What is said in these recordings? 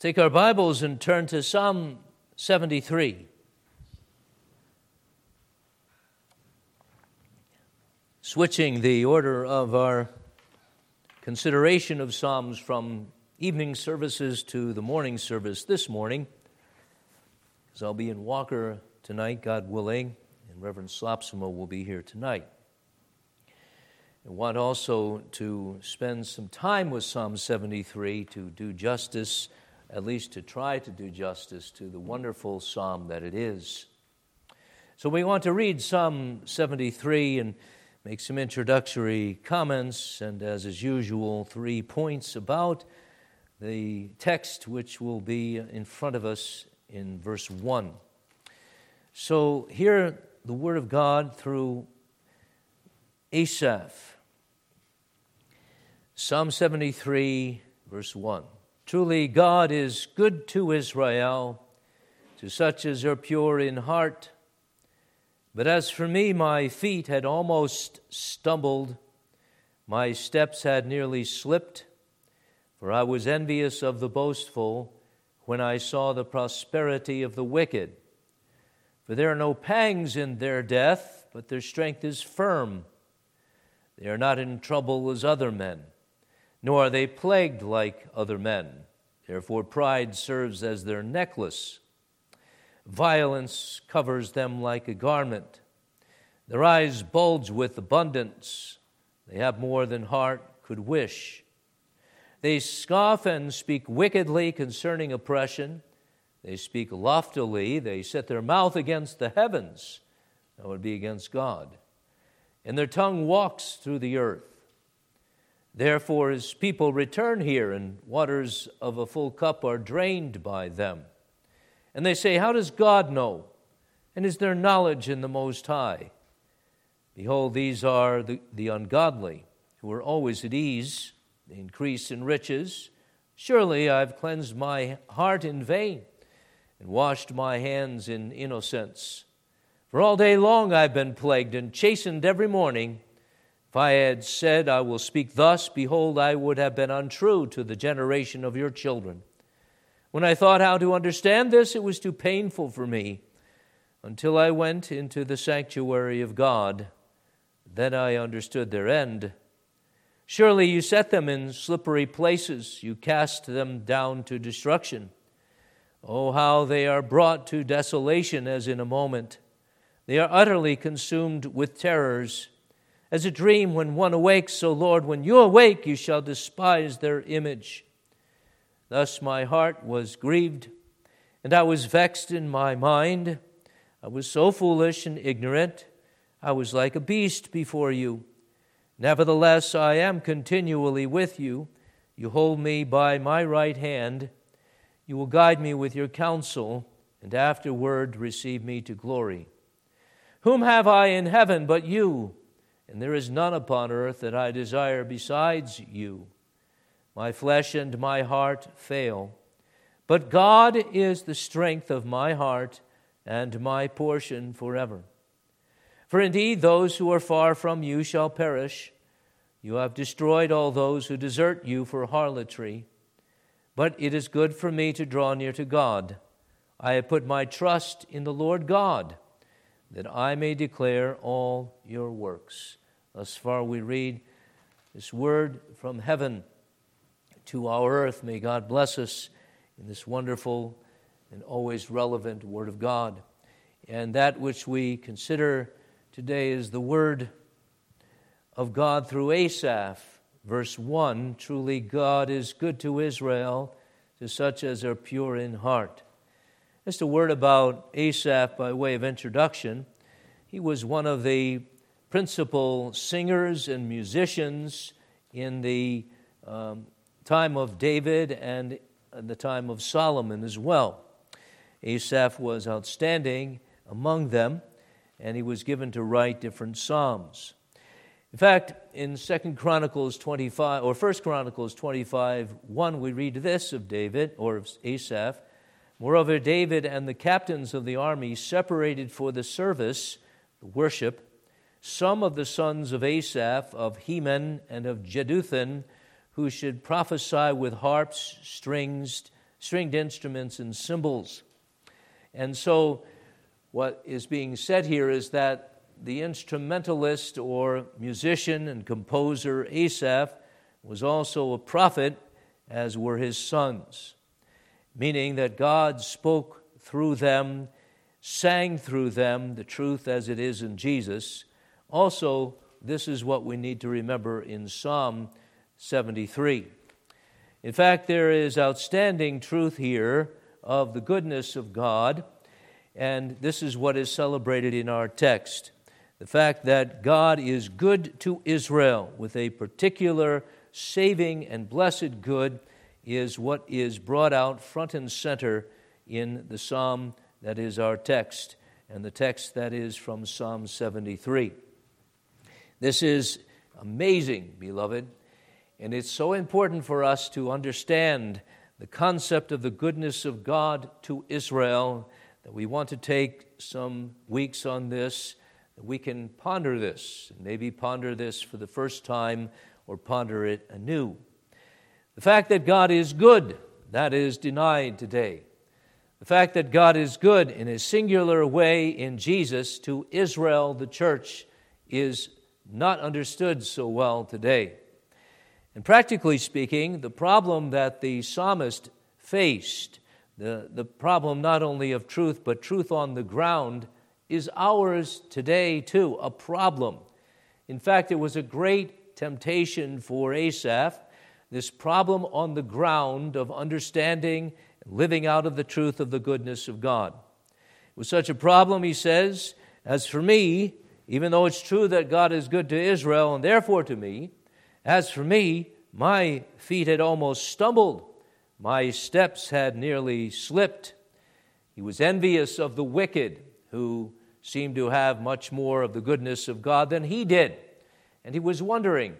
take our Bibles and turn to Psalm 73. Switching the order of our consideration of Psalms from evening services to the morning service this morning, because I'll be in Walker tonight, God willing, and Reverend Slopsema will be here tonight. I want also to spend some time with Psalm 73 to do justice at least to try to do justice to the wonderful psalm that it is. So we want to read Psalm 73 and make some introductory comments, and as is usual, three points about the text which will be in front of us in verse 1. So, hear the Word of God through Asaph. Psalm 73, verse 1. Truly, God is good to Israel, to such as are pure in heart. But as for me, my feet had almost stumbled, my steps had nearly slipped, for I was envious of the boastful when I saw the prosperity of the wicked. For there are no pangs in their death, but their strength is firm. They are not in trouble as other men nor are they plagued like other men. Therefore, pride serves as their necklace. Violence covers them like a garment. Their eyes bulge with abundance. They have more than heart could wish. They scoff and speak wickedly concerning oppression. They speak loftily. They set their mouth against the heavens. That would be against God. And their tongue walks through the earth. Therefore, his people return here, and waters of a full cup are drained by them. And they say, How does God know? And is there knowledge in the Most High? Behold, these are the, the ungodly, who are always at ease, they increase in riches. Surely I've cleansed my heart in vain, and washed my hands in innocence. For all day long I've been plagued and chastened every morning. If I had said, I will speak thus, behold, I would have been untrue to the generation of your children. When I thought how to understand this, it was too painful for me until I went into the sanctuary of God. Then I understood their end. Surely you set them in slippery places, you cast them down to destruction. Oh, how they are brought to desolation as in a moment. They are utterly consumed with terrors as a dream when one awakes. So, Lord, when you awake, you shall despise their image. Thus my heart was grieved, and I was vexed in my mind. I was so foolish and ignorant. I was like a beast before you. Nevertheless, I am continually with you. You hold me by my right hand. You will guide me with your counsel, and afterward receive me to glory. Whom have I in heaven but you? And there is none upon earth that I desire besides you. My flesh and my heart fail, but God is the strength of my heart and my portion forever. For indeed, those who are far from you shall perish. You have destroyed all those who desert you for harlotry. But it is good for me to draw near to God. I have put my trust in the Lord God, that I may declare all your works. Thus far, we read this word from heaven to our earth. May God bless us in this wonderful and always relevant Word of God. And that which we consider today is the Word of God through Asaph. Verse 1 Truly, God is good to Israel, to such as are pure in heart. Just a word about Asaph by way of introduction. He was one of the principal singers and musicians in the um, time of David and the time of Solomon as well. Asaph was outstanding among them, and he was given to write different psalms. In fact, in Second Chronicles 25 or First Chronicles 25, 1, we read this of David or of Asaph. Moreover, David and the captains of the army separated for the service, the worship, some of the sons of Asaph, of Heman, and of Jeduthun, who should prophesy with harps, strings, stringed instruments and cymbals. And so, what is being said here is that the instrumentalist or musician and composer Asaph was also a prophet, as were his sons, meaning that God spoke through them, sang through them the truth as it is in Jesus. Also, this is what we need to remember in Psalm 73. In fact, there is outstanding truth here of the goodness of God, and this is what is celebrated in our text the fact that God is good to Israel with a particular saving and blessed good is what is brought out front and center in the psalm that is our text, and the text that is from Psalm 73. This is amazing, beloved, and it's so important for us to understand the concept of the goodness of God to Israel that we want to take some weeks on this that we can ponder this, maybe ponder this for the first time or ponder it anew. The fact that God is good, that is denied today. The fact that God is good in a singular way in Jesus to Israel, the church, is not understood so well today. And practically speaking, the problem that the psalmist faced, the, the problem not only of truth, but truth on the ground, is ours today too, a problem. In fact, it was a great temptation for Asaph, this problem on the ground of understanding and living out of the truth of the goodness of God. It was such a problem, he says, as for me, even though it's true that God is good to Israel and therefore to me, as for me, my feet had almost stumbled, my steps had nearly slipped. He was envious of the wicked who seemed to have much more of the goodness of God than he did. And he was wondering,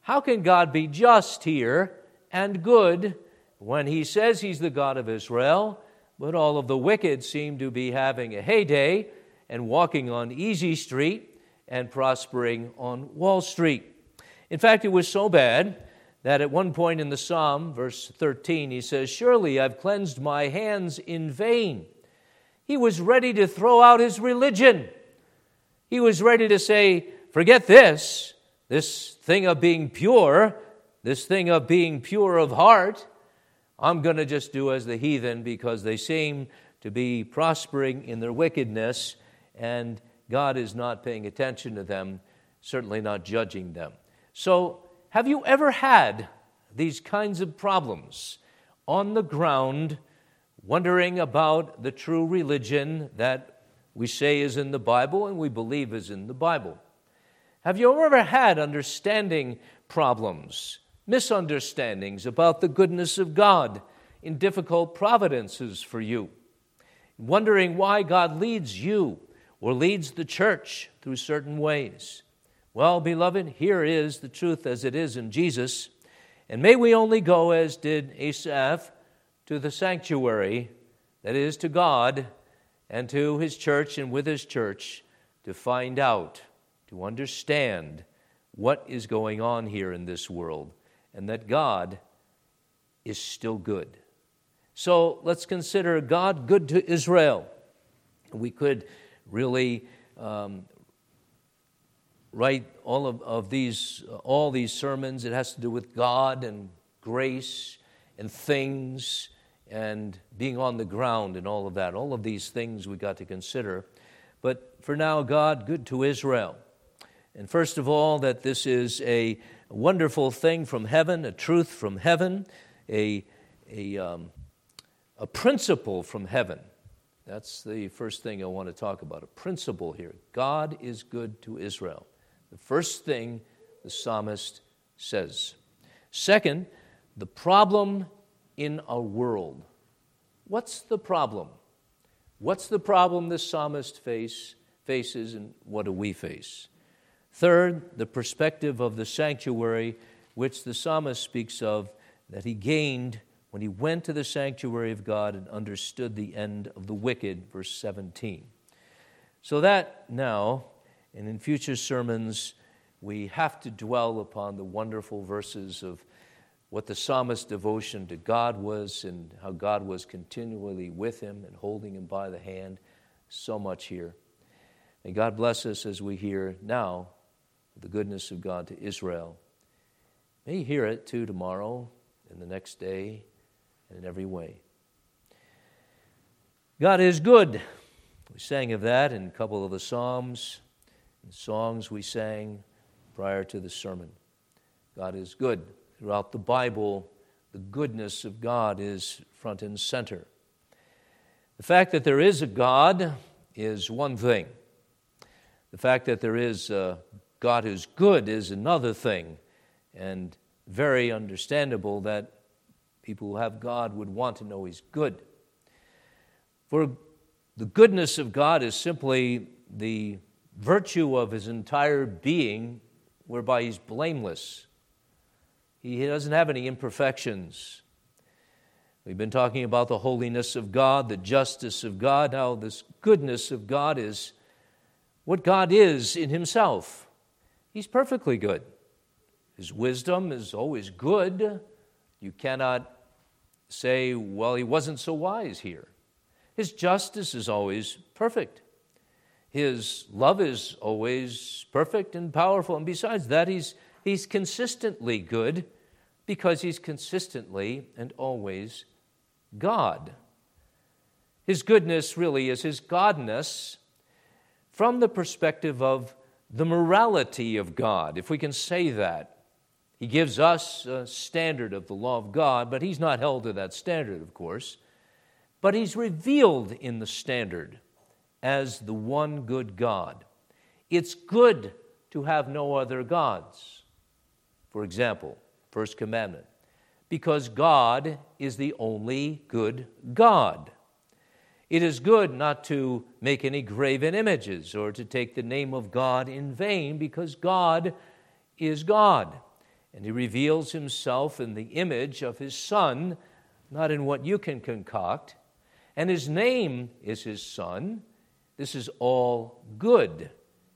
how can God be just here and good when he says he's the God of Israel, but all of the wicked seem to be having a heyday and walking on Easy Street and prospering on Wall Street? In fact, it was so bad that at one point in the psalm, verse 13, he says, Surely I've cleansed my hands in vain he was ready to throw out his religion. He was ready to say, Forget this, this thing of being pure, this thing of being pure of heart. I'm going to just do as the heathen because they seem to be prospering in their wickedness, and God is not paying attention to them, certainly not judging them. So, have you ever had these kinds of problems on the ground wondering about the true religion that we say is in the Bible and we believe is in the Bible. Have you ever had understanding problems, misunderstandings about the goodness of God in difficult providences for you? Wondering why God leads you or leads the church through certain ways? Well, beloved, here is the truth as it is in Jesus. And may we only go as did Asaph to the sanctuary, that is, to God and to His church and with His church, to find out, to understand what is going on here in this world, and that God is still good. So let's consider God good to Israel. We could really um, write all of, of these all these sermons. It has to do with God and grace and things and being on the ground and all of that. All of these things we got to consider. But for now, God, good to Israel. And first of all, that this is a wonderful thing from heaven, a truth from heaven, a, a, um, a principle from heaven. That's the first thing I want to talk about a principle here. God is good to Israel. The first thing the psalmist says. Second, the problem in a world. What's the problem? What's the problem this psalmist face, faces, and what do we face? Third, the perspective of the sanctuary, which the psalmist speaks of, that he gained when he went to the sanctuary of God and understood the end of the wicked, verse 17. So that now, and in future sermons, we have to dwell upon the wonderful verses of what the psalmist's devotion to God was and how God was continually with him and holding him by the hand. So much here. May God bless us as we hear now the goodness of God to Israel. May you hear it too tomorrow and the next day and in every way. God is good. We sang of that in a couple of the Psalms and songs we sang prior to the sermon. God is good. Throughout the Bible, the goodness of God is front and center. The fact that there is a God is one thing. The fact that there is a God who's good is another thing, and very understandable that people who have God would want to know He's good. For the goodness of God is simply the virtue of His entire being, whereby He's blameless. He doesn't have any imperfections. We've been talking about the holiness of God, the justice of God. how this goodness of God is what God is in Himself. He's perfectly good. His wisdom is always good. You cannot say, well, He wasn't so wise here. His justice is always perfect. His love is always perfect and powerful. And besides that, He's He's consistently good because he's consistently and always God. His goodness really is his godness from the perspective of the morality of God, if we can say that. He gives us a standard of the law of God, but he's not held to that standard, of course. But he's revealed in the standard as the one good God. It's good to have no other gods. For example, first commandment, because God is the only good God. It is good not to make any graven images or to take the name of God in vain because God is God. And He reveals Himself in the image of His Son, not in what you can concoct. And His name is His Son. This is all good,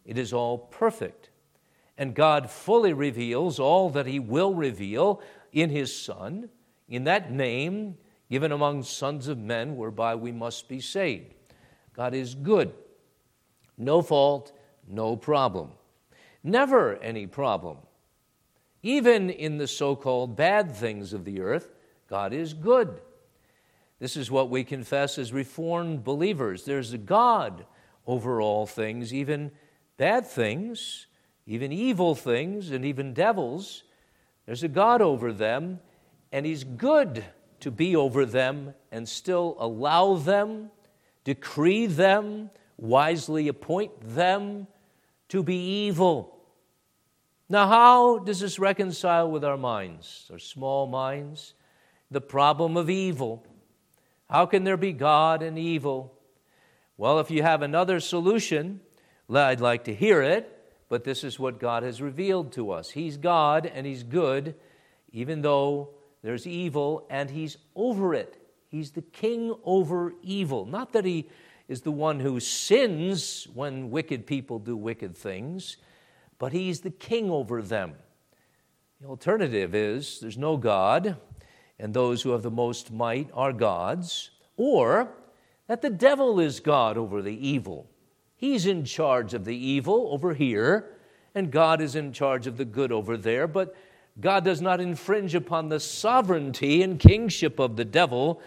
it is all perfect. And God fully reveals all that He will reveal in His Son, in that name given among sons of men whereby we must be saved. God is good. No fault, no problem. Never any problem. Even in the so called bad things of the earth, God is good. This is what we confess as Reformed believers. There's a God over all things, even bad things even evil things and even devils, there's a God over them, and He's good to be over them and still allow them, decree them, wisely appoint them to be evil. Now, how does this reconcile with our minds, our small minds? The problem of evil. How can there be God and evil? Well, if you have another solution, I'd like to hear it but this is what God has revealed to us. He's God and He's good, even though there's evil, and He's over it. He's the king over evil. Not that He is the one who sins when wicked people do wicked things, but He's the king over them. The alternative is there's no God, and those who have the most might are gods, or that the devil is God over the evil. He's in charge of the evil over here, and God is in charge of the good over there. But God does not infringe upon the sovereignty and kingship of the devil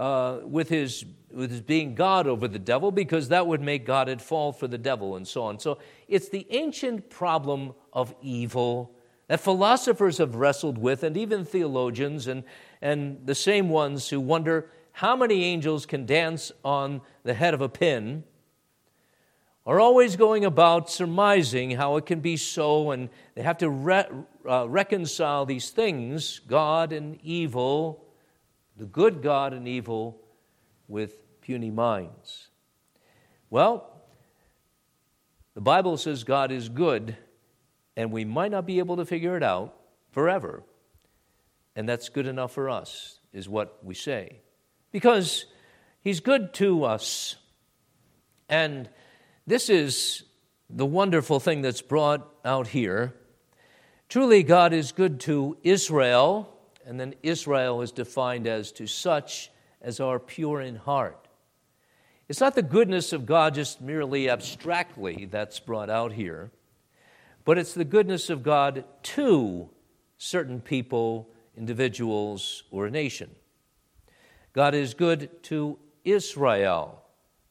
uh, with, his, with his being God over the devil, because that would make God at fault for the devil and so on. So it's the ancient problem of evil that philosophers have wrestled with, and even theologians, and, and the same ones who wonder how many angels can dance on the head of a pin are always going about surmising how it can be so, and they have to re- uh, reconcile these things, God and evil, the good God and evil, with puny minds. Well, the Bible says God is good, and we might not be able to figure it out forever. And that's good enough for us, is what we say. Because He's good to us. And this is the wonderful thing that's brought out here. Truly, God is good to Israel, and then Israel is defined as to such as are pure in heart. It's not the goodness of God just merely abstractly that's brought out here, but it's the goodness of God to certain people, individuals, or a nation. God is good to Israel.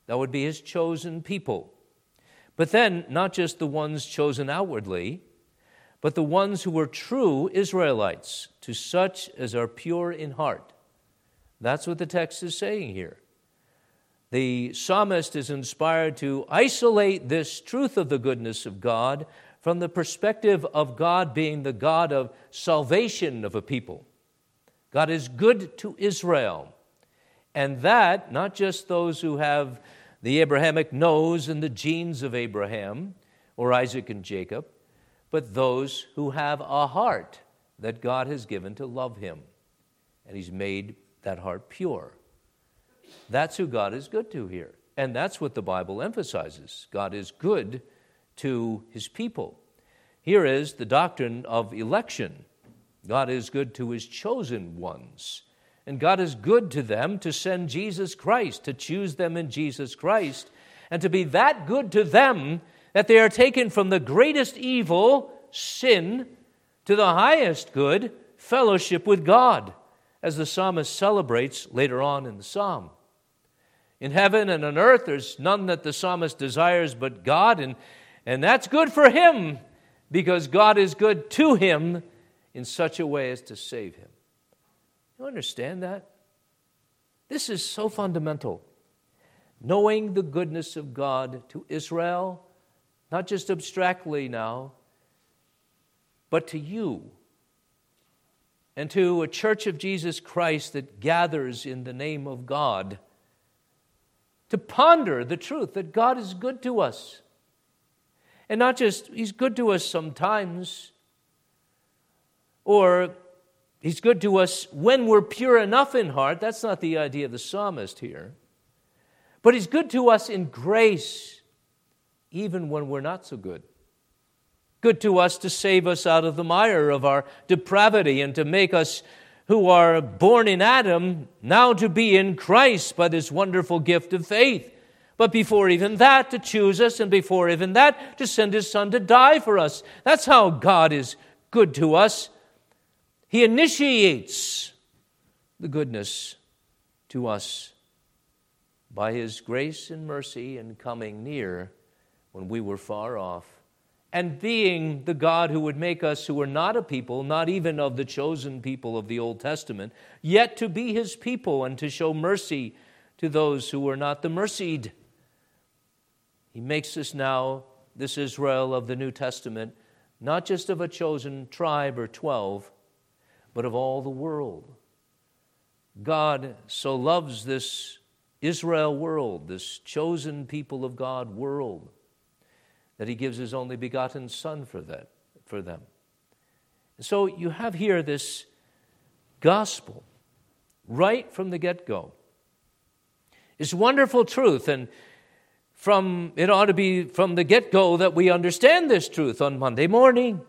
That would be his chosen people. But then, not just the ones chosen outwardly, but the ones who were true Israelites, to such as are pure in heart. That's what the text is saying here. The psalmist is inspired to isolate this truth of the goodness of God from the perspective of God being the God of salvation of a people. God is good to Israel. And that, not just those who have the Abrahamic nose and the genes of Abraham or Isaac and Jacob, but those who have a heart that God has given to love Him. And He's made that heart pure. That's who God is good to here. And that's what the Bible emphasizes. God is good to His people. Here is the doctrine of election God is good to His chosen ones. And God is good to them to send Jesus Christ, to choose them in Jesus Christ, and to be that good to them that they are taken from the greatest evil, sin, to the highest good, fellowship with God, as the psalmist celebrates later on in the psalm. In heaven and on earth, there's none that the psalmist desires but God, and, and that's good for him because God is good to him in such a way as to save him. You understand that? This is so fundamental. Knowing the goodness of God to Israel not just abstractly now, but to you and to a church of Jesus Christ that gathers in the name of God to ponder the truth that God is good to us. And not just He's good to us sometimes, or He's good to us when we're pure enough in heart. That's not the idea of the psalmist here. But He's good to us in grace even when we're not so good. Good to us to save us out of the mire of our depravity and to make us who are born in Adam now to be in Christ by this wonderful gift of faith. But before even that, to choose us, and before even that, to send his son to die for us. That's how God is good to us. He initiates the goodness to us by his grace and mercy and coming near when we were far off, and being the God who would make us who were not a people, not even of the chosen people of the Old Testament, yet to be his people and to show mercy to those who were not the mercied. He makes us now, this Israel of the New Testament, not just of a chosen tribe or twelve, but of all the world. God so loves this Israel world, this chosen people of God world that he gives his only begotten Son for, that, for them. So you have here this gospel right from the get go. It's wonderful truth, and from it ought to be from the get go that we understand this truth on Monday morning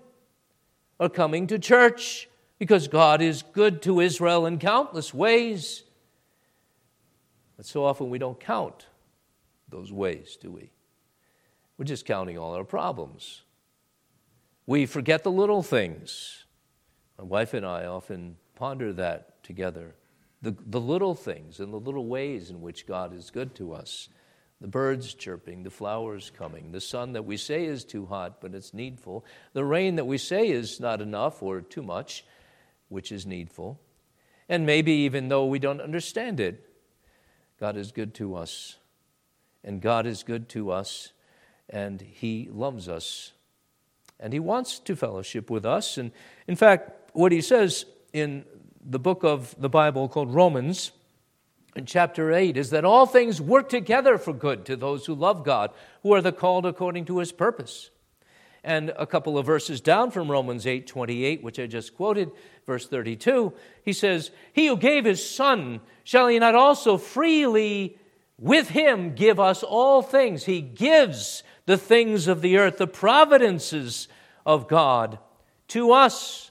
or coming to church because God is good to Israel in countless ways. But so often we don't count those ways, do we? We're just counting all our problems. We forget the little things. My wife and I often ponder that together the, the little things and the little ways in which God is good to us. The birds chirping, the flowers coming, the sun that we say is too hot, but it's needful, the rain that we say is not enough or too much, which is needful. And maybe even though we don't understand it, God is good to us. And God is good to us and He loves us. And He wants to fellowship with us. And in fact, what He says in the book of the Bible called Romans, in chapter 8, is that all things work together for good to those who love God, who are the called according to His purpose. And a couple of verses down from Romans 8 28, which I just quoted, verse 32, he says, He who gave his Son, shall he not also freely with him give us all things? He gives the things of the earth, the providences of God to us.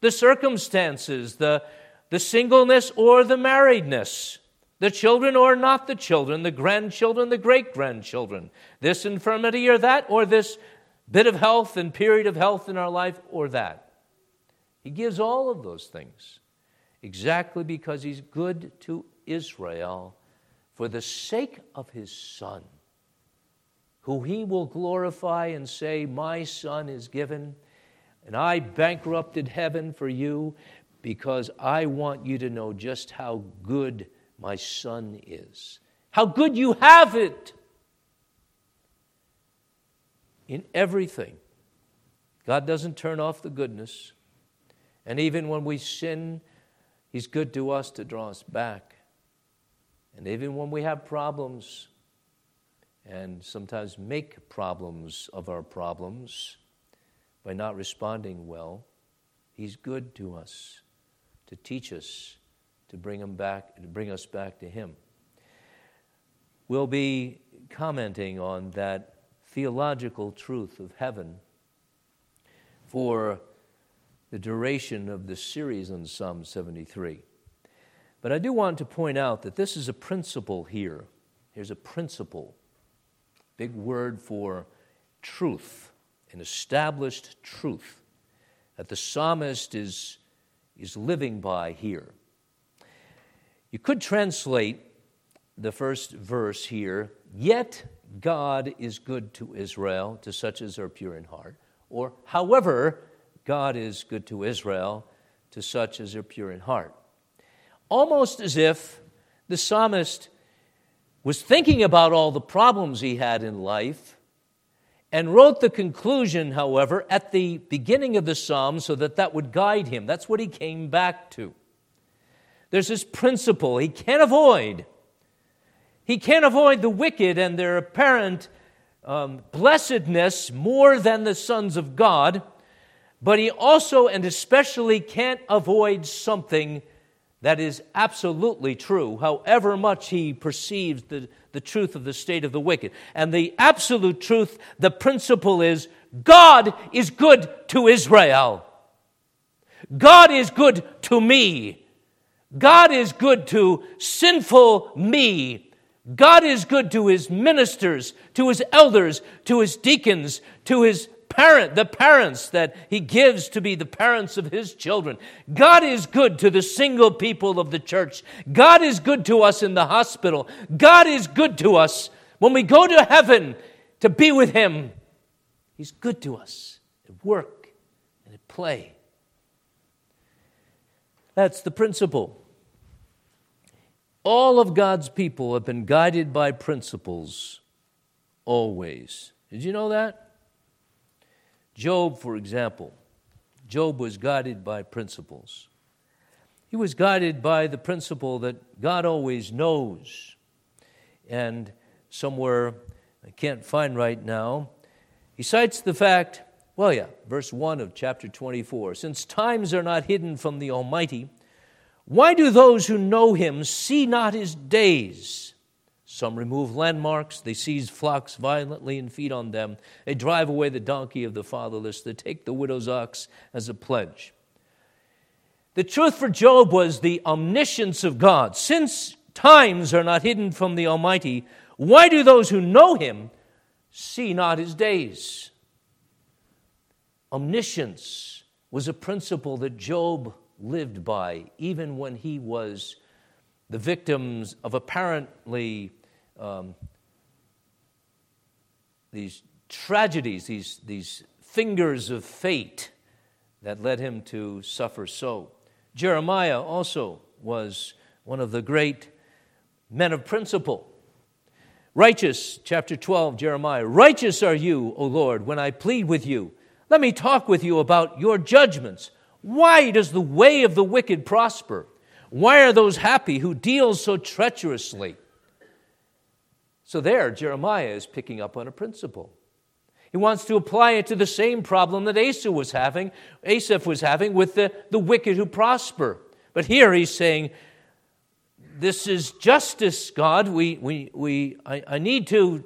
the circumstances, the, the singleness or the marriedness, the children or not the children, the grandchildren, the great grandchildren, this infirmity or that, or this bit of health and period of health in our life or that. He gives all of those things exactly because he's good to Israel for the sake of his son, who he will glorify and say, My son is given, and I bankrupted heaven for you because I want you to know just how good my son is, how good you have it in everything. God doesn't turn off the goodness. And even when we sin, He's good to us to draw us back. And even when we have problems, and sometimes make problems of our problems by not responding well, He's good to us to teach us, to bring, him back, to bring us back to Him. We'll be commenting on that theological truth of heaven for the duration of the series on Psalm 73. But I do want to point out that this is a principle here. Here's a principle, big word for truth, an established truth that the psalmist is, is living by here. You could translate the first verse here, yet God is good to Israel, to such as are pure in heart, or however, God is good to Israel, to such as are pure in heart. Almost as if the psalmist was thinking about all the problems he had in life and wrote the conclusion, however, at the beginning of the psalm so that that would guide him. That's what he came back to. There's this principle he can't avoid. He can't avoid the wicked and their apparent um, blessedness more than the sons of God but he also and especially can't avoid something that is absolutely true, however much he perceives the, the truth of the state of the wicked. And the absolute truth, the principle is God is good to Israel. God is good to me. God is good to sinful me. God is good to his ministers, to his elders, to his deacons, to his parent, the parents that he gives to be the parents of his children. God is good to the single people of the church. God is good to us in the hospital. God is good to us when we go to heaven to be with him. He's good to us at work and at play. That's the principle. All of God's people have been guided by principles always. Did you know that? Job, for example, Job was guided by principles. He was guided by the principle that God always knows. And somewhere I can't find right now, he cites the fact, well, yeah, verse 1 of chapter 24 since times are not hidden from the Almighty, why do those who know him see not his days? Some remove landmarks, they seize flocks violently and feed on them. They drive away the donkey of the fatherless, they take the widow's ox as a pledge. The truth for Job was the omniscience of God. Since times are not hidden from the Almighty, why do those who know him see not his days? Omniscience was a principle that Job lived by, even when he was the victims of apparently um, these tragedies, these, these fingers of fate that led him to suffer so. Jeremiah also was one of the great men of principle. Righteous, chapter 12, Jeremiah. Righteous are you, O Lord, when I plead with you. Let me talk with you about your judgments. Why does the way of the wicked prosper? Why are those happy who deal so treacherously? So, there, Jeremiah is picking up on a principle. He wants to apply it to the same problem that Asa was having, Asaph was having with the, the wicked who prosper. But here he's saying, This is justice, God. We, we, we, I, I need to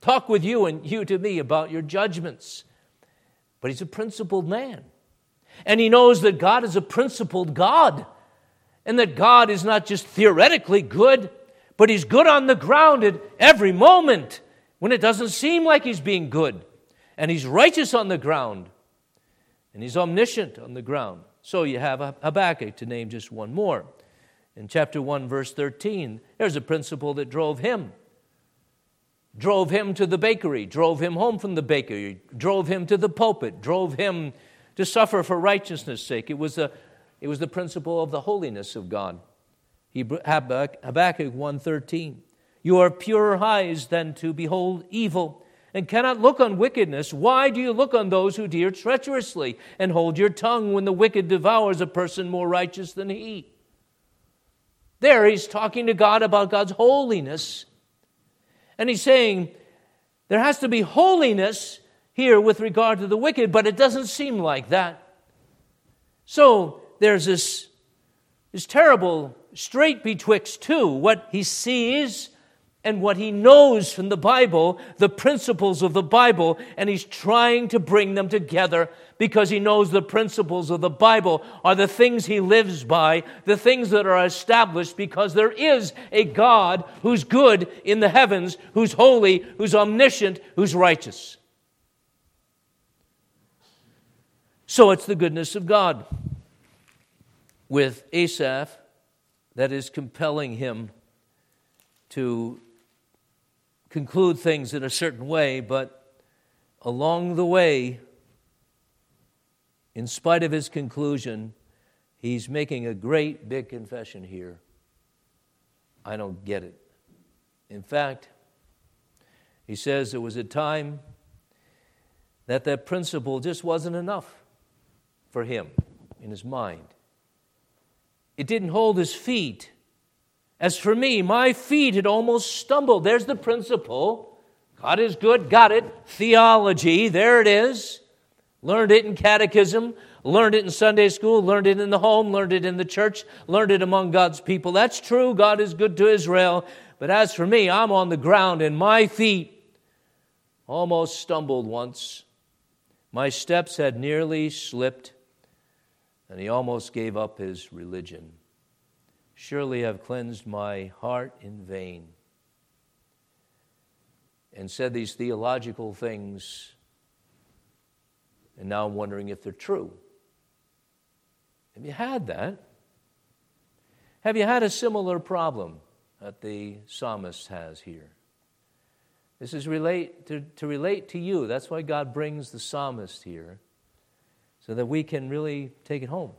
talk with you and you to me about your judgments. But he's a principled man. And he knows that God is a principled God and that God is not just theoretically good, but he's good on the ground at every moment when it doesn't seem like he's being good. And he's righteous on the ground and he's omniscient on the ground. So you have Habakkuk to name just one more. In chapter 1, verse 13, there's a principle that drove him. Drove him to the bakery, drove him home from the bakery, drove him to the pulpit, drove him to suffer for righteousness' sake. It was, a, it was the principle of the holiness of God. Habakkuk 1.13 You are purer eyes than to behold evil, and cannot look on wickedness. Why do you look on those who deal treacherously, and hold your tongue when the wicked devours a person more righteous than he? There he's talking to God about God's holiness. And he's saying, there has to be holiness here with regard to the wicked, but it doesn't seem like that. So there's this, this terrible strait betwixt two what he sees and what he knows from the Bible, the principles of the Bible, and he's trying to bring them together because he knows the principles of the Bible are the things he lives by, the things that are established because there is a God who's good in the heavens, who's holy, who's omniscient, who's righteous. So it's the goodness of God. With Asaph, that is compelling him to conclude things in a certain way, but along the way, in spite of his conclusion, he's making a great big confession here. I don't get it. In fact, he says there was a time that that principle just wasn't enough for him in his mind. It didn't hold his feet. As for me, my feet had almost stumbled. There's the principle. God is good, got it. Theology, there it is. Learned it in catechism, learned it in Sunday school, learned it in the home, learned it in the church, learned it among God's people. That's true. God is good to Israel. But as for me, I'm on the ground and my feet almost stumbled once. My steps had nearly slipped and he almost gave up his religion. Surely I've cleansed my heart in vain. And said these theological things, and now I'm wondering if they're true. Have you had that? Have you had a similar problem that the psalmist has here? This is relate to, to relate to you. That's why God brings the psalmist here so that we can really take it home.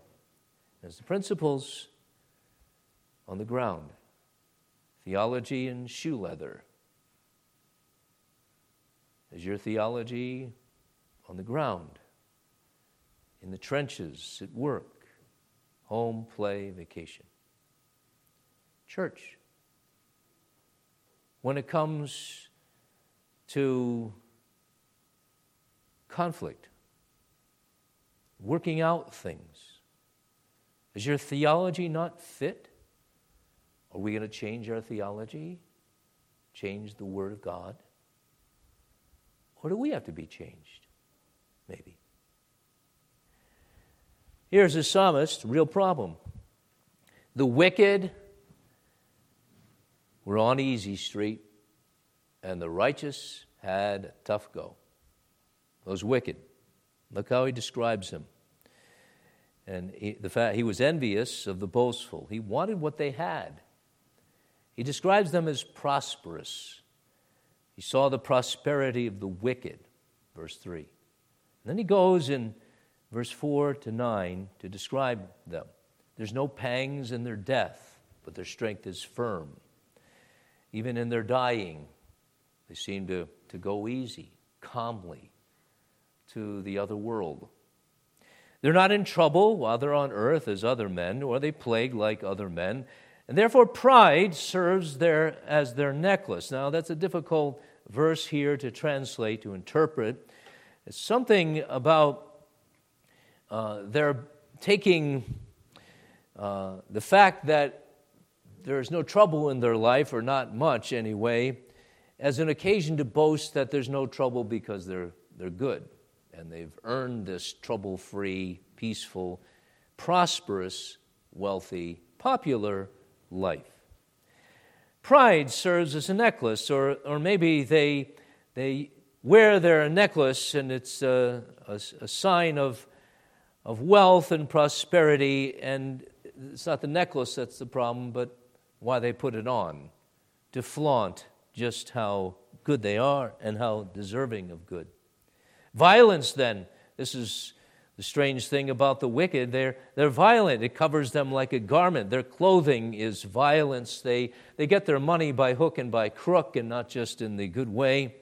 As the principles on the ground theology and shoe leather. Is your theology on the ground, in the trenches, at work, home, play, vacation? Church. When it comes to conflict, working out things. Is your theology not fit? Are we going to change our theology? Change the Word of God? Or do we have to be changed? Maybe. Here's a psalmist, real problem. The wicked were on easy street, and the righteous had a tough go. Those wicked. Look how he describes them. And he, the fact he was envious of the boastful. He wanted what they had. He describes them as prosperous. He saw the prosperity of the wicked, verse 3. And then he goes in verse 4 to 9 to describe them. There's no pangs in their death, but their strength is firm. Even in their dying, they seem to, to go easy, calmly to the other world. They're not in trouble while they're on earth as other men, or they plague like other men. And therefore, pride serves their, as their necklace. Now, that's a difficult verse here to translate, to interpret. It's something about uh, their taking uh, the fact that there's no trouble in their life, or not much anyway, as an occasion to boast that there's no trouble because they're, they're good and they've earned this trouble free peaceful, prosperous, wealthy, popular life. Pride serves as a necklace, or, or maybe they, they wear their necklace and it's a, a, a sign of, of wealth and prosperity, and it's not the necklace that's the problem, but why they put it on to flaunt just how good they are and how deserving of good. Violence, then, this is the strange thing about the wicked. They're, they're violent. It covers them like a garment. Their clothing is violence. They, they get their money by hook and by crook and not just in the good way.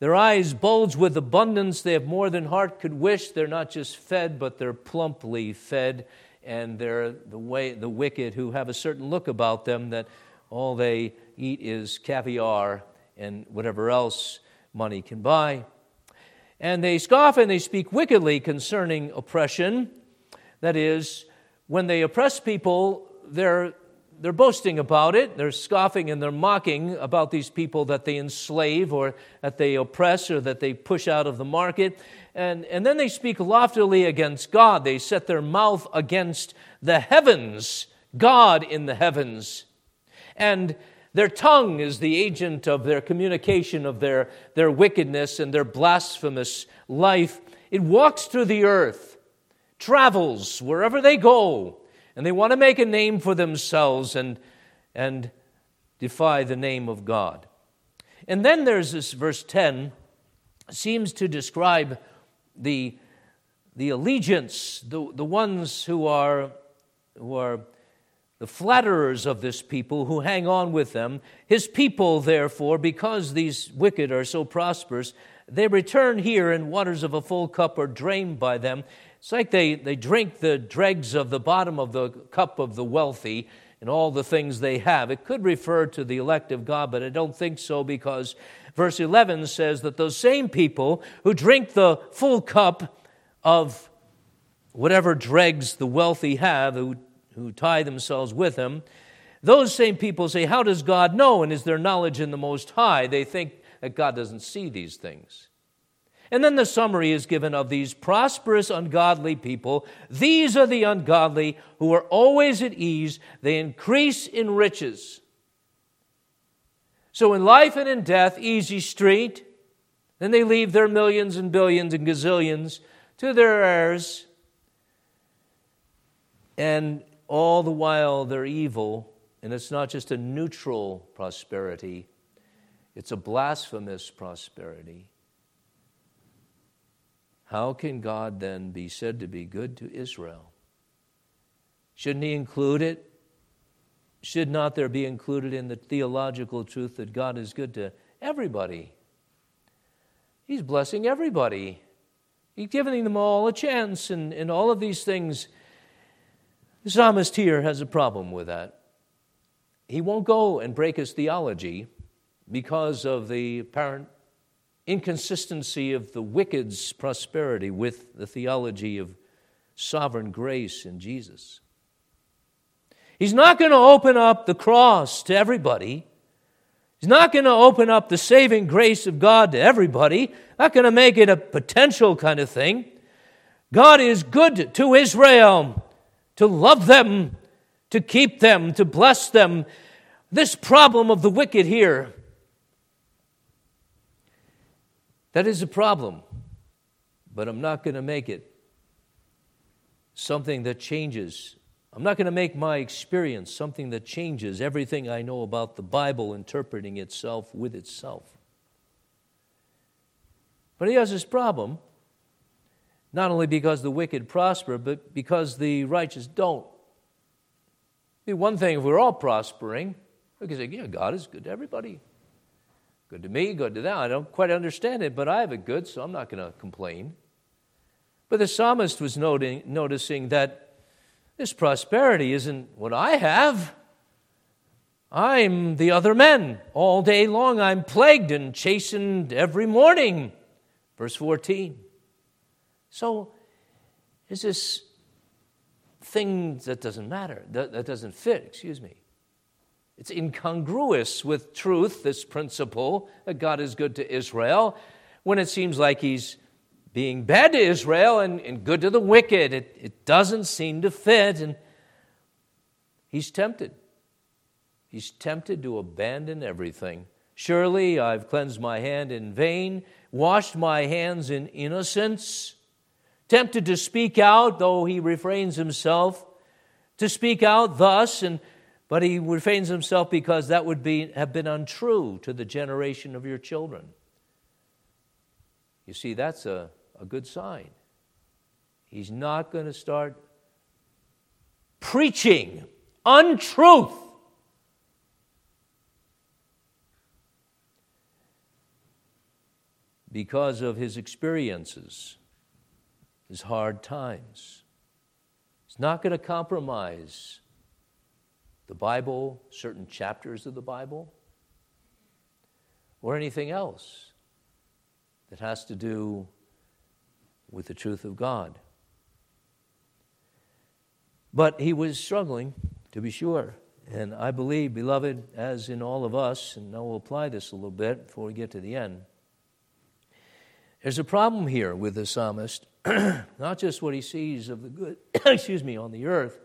Their eyes bulge with abundance. They have more than heart could wish. They're not just fed, but they're plumply fed. And they're the, way, the wicked who have a certain look about them that all they eat is caviar and whatever else money can buy. And they scoff and they speak wickedly concerning oppression. That is, when they oppress people, they're, they're boasting about it. They're scoffing and they're mocking about these people that they enslave or that they oppress or that they push out of the market. And, and then they speak loftily against God. They set their mouth against the heavens, God in the heavens. And their tongue is the agent of their communication of their, their wickedness and their blasphemous life. It walks through the earth, travels wherever they go, and they want to make a name for themselves and, and defy the name of God. And then there's this verse 10 seems to describe the, the allegiance, the, the ones who are, who are the flatterers of this people who hang on with them. His people, therefore, because these wicked are so prosperous, they return here, and waters of a full cup are drained by them. It's like they, they drink the dregs of the bottom of the cup of the wealthy and all the things they have. It could refer to the elect of God, but I don't think so because verse 11 says that those same people who drink the full cup of whatever dregs the wealthy have, who who tie themselves with him. Those same people say, How does God know? And is there knowledge in the Most High? They think that God doesn't see these things. And then the summary is given of these prosperous, ungodly people. These are the ungodly who are always at ease, they increase in riches. So in life and in death, easy street. Then they leave their millions and billions and gazillions to their heirs. And all the while they're evil, and it's not just a neutral prosperity, it's a blasphemous prosperity. How can God then be said to be good to Israel? Shouldn't He include it? Should not there be included in the theological truth that God is good to everybody? He's blessing everybody. He's giving them all a chance, and, and all of these things the psalmist here has a problem with that. He won't go and break his theology because of the apparent inconsistency of the wicked's prosperity with the theology of sovereign grace in Jesus. He's not going to open up the cross to everybody. He's not going to open up the saving grace of God to everybody. Not going to make it a potential kind of thing. God is good to Israel to love them, to keep them, to bless them. This problem of the wicked here, that is a problem, but I'm not going to make it something that changes. I'm not going to make my experience something that changes everything I know about the Bible interpreting itself with itself. But he has this problem not only because the wicked prosper, but because the righteous don't. It'd be one thing if we are all prospering. We could say, yeah, God is good to everybody. Good to me, good to them. I don't quite understand it, but I have it good, so I'm not going to complain. But the psalmist was noting, noticing that this prosperity isn't what I have. I'm the other men. All day long I'm plagued and chastened every morning. Verse 14. So, is this thing that doesn't matter, that, that doesn't fit, excuse me. It's incongruous with truth, this principle that God is good to Israel, when it seems like He's being bad to Israel and, and good to the wicked. It, it doesn't seem to fit, and he's tempted. He's tempted to abandon everything. Surely I've cleansed my hand in vain, washed my hands in innocence. Tempted to speak out, though he refrains himself, to speak out thus, and, but he refrains himself because that would be, have been untrue to the generation of your children. You see, that's a, a good sign. He's not going to start preaching untruth. Because of his experiences, his hard times. He's not going to compromise the Bible, certain chapters of the Bible, or anything else that has to do with the truth of God. But he was struggling, to be sure. And I believe, beloved, as in all of us, and I will apply this a little bit before we get to the end, there's a problem here with the psalmist, not just what he sees of the good, excuse me, on the earth,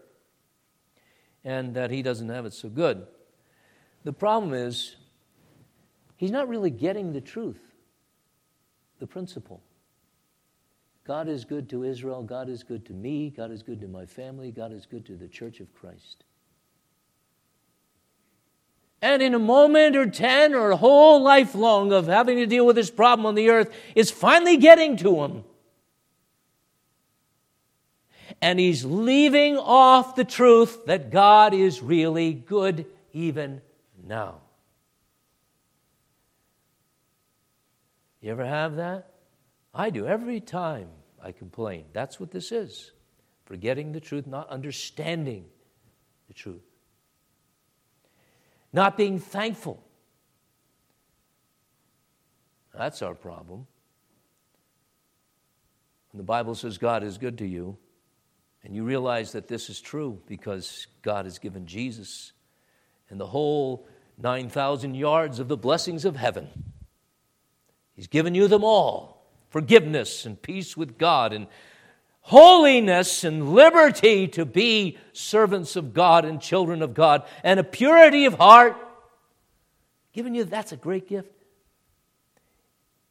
and that he doesn't have it so good. The problem is, he's not really getting the truth the principle. God is good to Israel, God is good to me, God is good to my family, God is good to the church of Christ. And in a moment or 10 or a whole life long of having to deal with this problem on the earth, is finally getting to him. And he's leaving off the truth that God is really good even now. You ever have that? I do every time I complain. That's what this is forgetting the truth, not understanding the truth, not being thankful. That's our problem. When the Bible says God is good to you, and you realize that this is true because God has given Jesus and the whole 9,000 yards of the blessings of heaven He's given you them all forgiveness and peace with God and holiness and liberty to be servants of God and children of God and a purity of heart. Given you that's a great gift.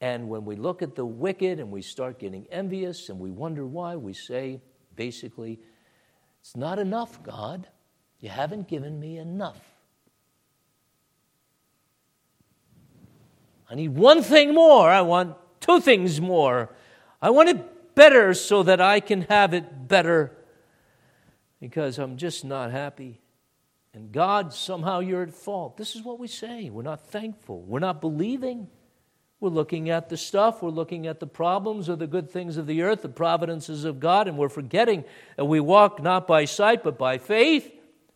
And when we look at the wicked and we start getting envious and we wonder why, we say basically, it's not enough, God. You haven't given me enough. I need one thing more. I want two things more. I want it better so that I can have it better because I'm just not happy. And God, somehow you're at fault. This is what we say. We're not thankful. We're not believing. We're looking at the stuff, we're looking at the problems or the good things of the earth, the providences of God, and we're forgetting that we walk not by sight but by faith.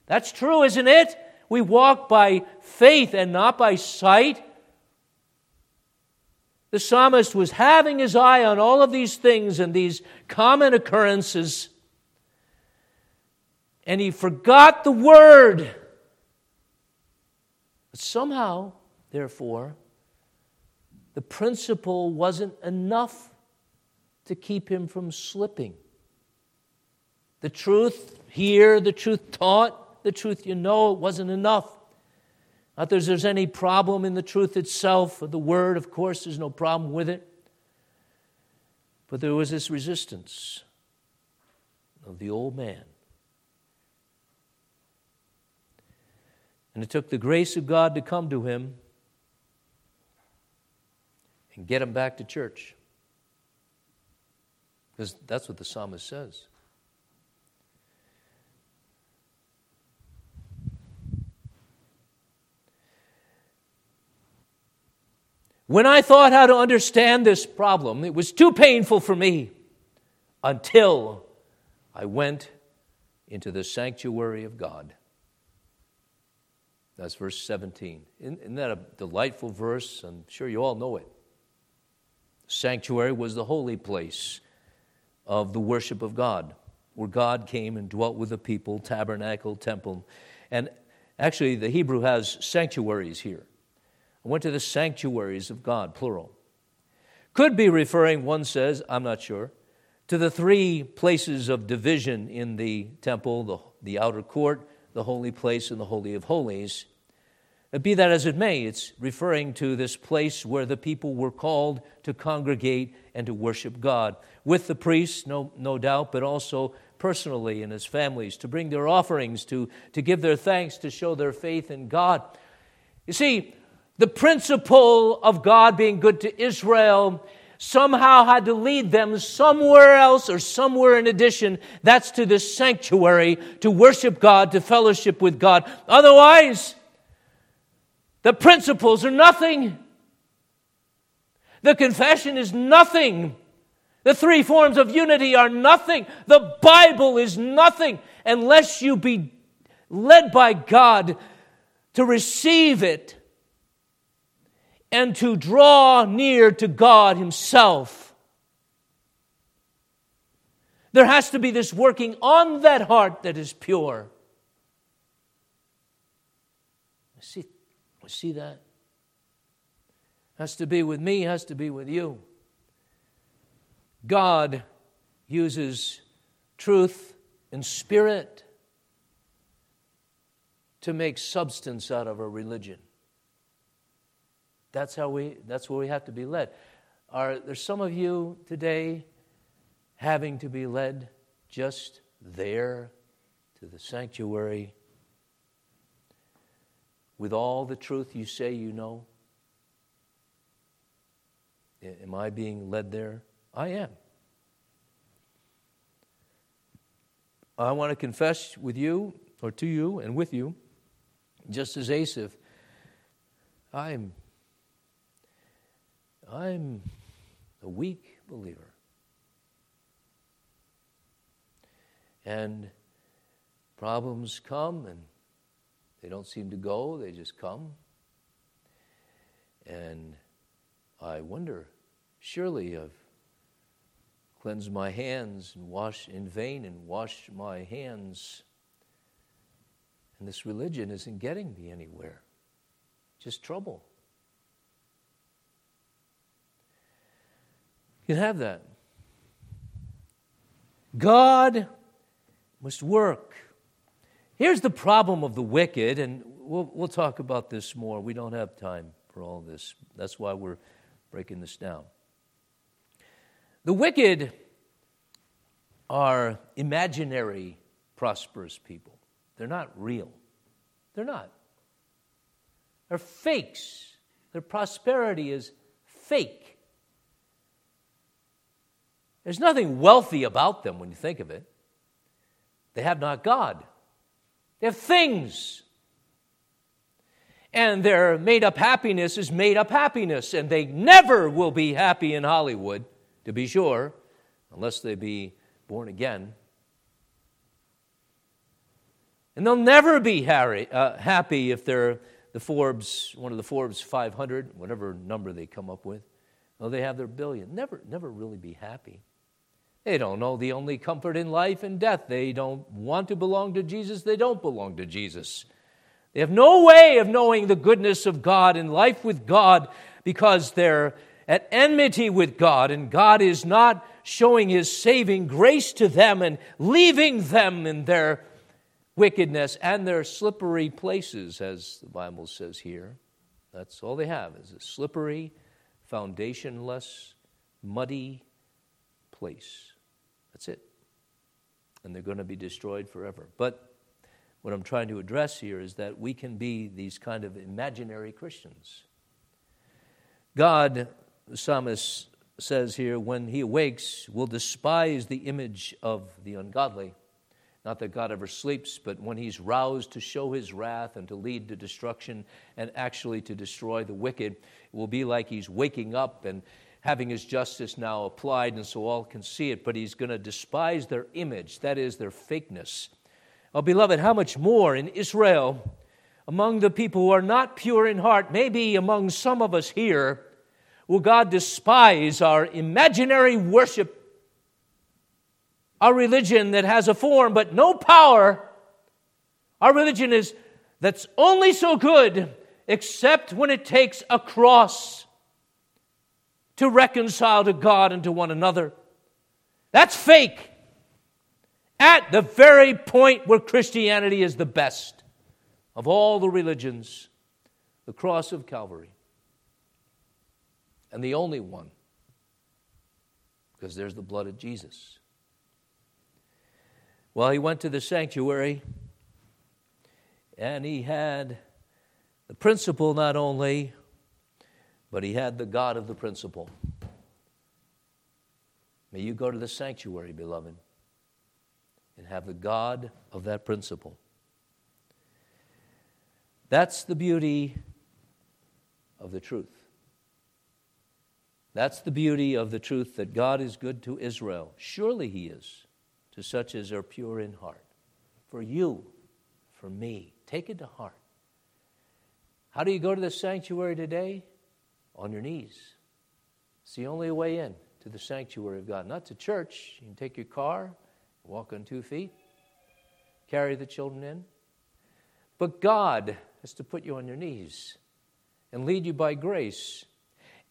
That's true, isn't it? We walk by faith and not by sight. The psalmist was having his eye on all of these things and these common occurrences, and he forgot the word. But somehow, therefore, the principle wasn't enough to keep him from slipping. The truth here, the truth taught, the truth you know, it wasn't enough. Not that there's any problem in the truth itself, the word, of course, there's no problem with it. But there was this resistance of the old man. And it took the grace of God to come to him and get him back to church. Because that's what the psalmist says. When I thought how to understand this problem, it was too painful for me until I went into the sanctuary of God. That's verse 17. Isn't that a delightful verse? I'm sure you all know it. Sanctuary was the holy place of the worship of God, where God came and dwelt with the people, tabernacle, temple. And actually, the Hebrew has sanctuaries here. Went to the sanctuaries of God, plural. Could be referring, one says, I'm not sure, to the three places of division in the temple the, the outer court, the holy place, and the Holy of Holies. Uh, be that as it may, it's referring to this place where the people were called to congregate and to worship God, with the priests, no, no doubt, but also personally and as families, to bring their offerings, to, to give their thanks, to show their faith in God. You see, the principle of God being good to Israel somehow had to lead them somewhere else or somewhere in addition. That's to the sanctuary to worship God, to fellowship with God. Otherwise, the principles are nothing. The confession is nothing. The three forms of unity are nothing. The Bible is nothing unless you be led by God to receive it and to draw near to God Himself. There has to be this working on that heart that is pure. See, see that? Has to be with me, has to be with you. God uses truth and spirit to make substance out of a religion. That's how we that's where we have to be led. Are there some of you today having to be led just there to the sanctuary with all the truth you say you know? Am I being led there? I am. I want to confess with you, or to you, and with you, just as Asaph, I'm, I'm a weak believer. And problems come and they don't seem to go, they just come. And I wonder, surely I've cleansed my hands and washed in vain and washed my hands. And this religion isn't getting me anywhere, just trouble. You have that. God must work. Here's the problem of the wicked, and we'll, we'll talk about this more. We don't have time for all this. That's why we're breaking this down. The wicked are imaginary, prosperous people. They're not real. They're not. They're fakes. Their prosperity is fake. There's nothing wealthy about them when you think of it. They have not God, they have things. And their made up happiness is made up happiness, and they never will be happy in Hollywood to be sure, unless they be born again. And they'll never be Harry, uh, happy if they're the Forbes, one of the Forbes 500, whatever number they come up with. Oh, they have their billion. Never, never really be happy. They don't know the only comfort in life and death. They don't want to belong to Jesus. They don't belong to Jesus. They have no way of knowing the goodness of God and life with God because they're at enmity with God, and God is not showing his saving grace to them and leaving them in their wickedness and their slippery places, as the Bible says here. That's all they have is a slippery, foundationless, muddy place. That's it. And they're going to be destroyed forever. But what I'm trying to address here is that we can be these kind of imaginary Christians. God the psalmist says here, when he awakes, will despise the image of the ungodly. Not that God ever sleeps, but when he's roused to show his wrath and to lead to destruction and actually to destroy the wicked, it will be like he's waking up and having his justice now applied, and so all can see it, but he's going to despise their image, that is, their fakeness. Oh, beloved, how much more in Israel, among the people who are not pure in heart, maybe among some of us here, Will God despise our imaginary worship, our religion that has a form but no power? Our religion is that's only so good except when it takes a cross. To reconcile to God and to one another. That's fake. At the very point where Christianity is the best of all the religions, the cross of Calvary. And the only one, because there's the blood of Jesus. Well, he went to the sanctuary and he had the principle not only, but he had the God of the principle. May you go to the sanctuary, beloved, and have the God of that principle. That's the beauty of the truth. That's the beauty of the truth that God is good to Israel. Surely He is to such as are pure in heart. For you, for me, take it to heart. How do you go to the sanctuary today? On your knees. It's the only way in to the sanctuary of God. Not to church. You can take your car, walk on two feet, carry the children in. But God has to put you on your knees and lead you by grace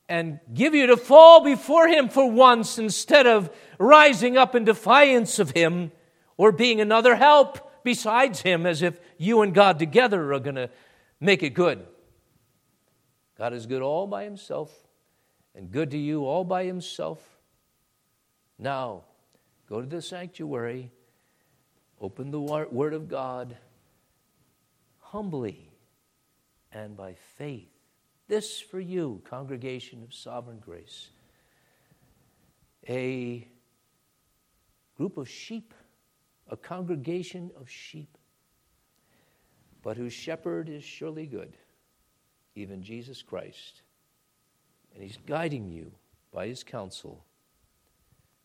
and give you to fall before Him for once instead of rising up in defiance of Him or being another help besides Him as if you and God together are going to make it good. God is good all by Himself and good to you all by Himself. Now, go to the sanctuary, open the Word of God humbly and by faith. This for you, congregation of sovereign grace. A group of sheep, a congregation of sheep, but whose shepherd is surely good, even Jesus Christ. And he's guiding you by his counsel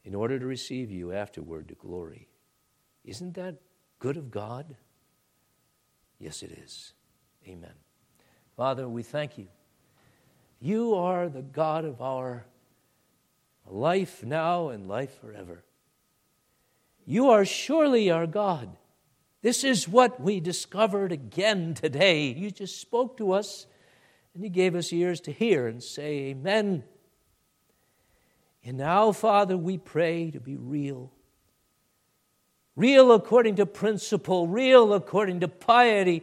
in order to receive you afterward to glory. Isn't that good of God? Yes, it is. Amen. Father, we thank you. You are the God of our life now and life forever. You are surely our God. This is what we discovered again today. You just spoke to us and you gave us ears to hear and say, Amen. And now, Father, we pray to be real. Real according to principle, real according to piety,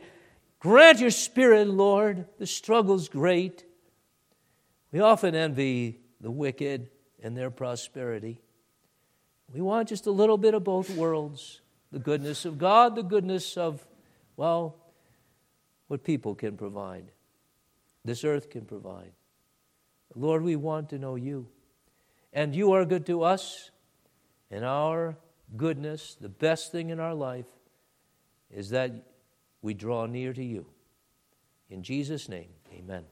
Grant your spirit, Lord. The struggle's great. We often envy the wicked and their prosperity. We want just a little bit of both worlds the goodness of God, the goodness of, well, what people can provide, this earth can provide. Lord, we want to know you. And you are good to us, and our goodness, the best thing in our life, is that we draw near to you. In Jesus' name, amen.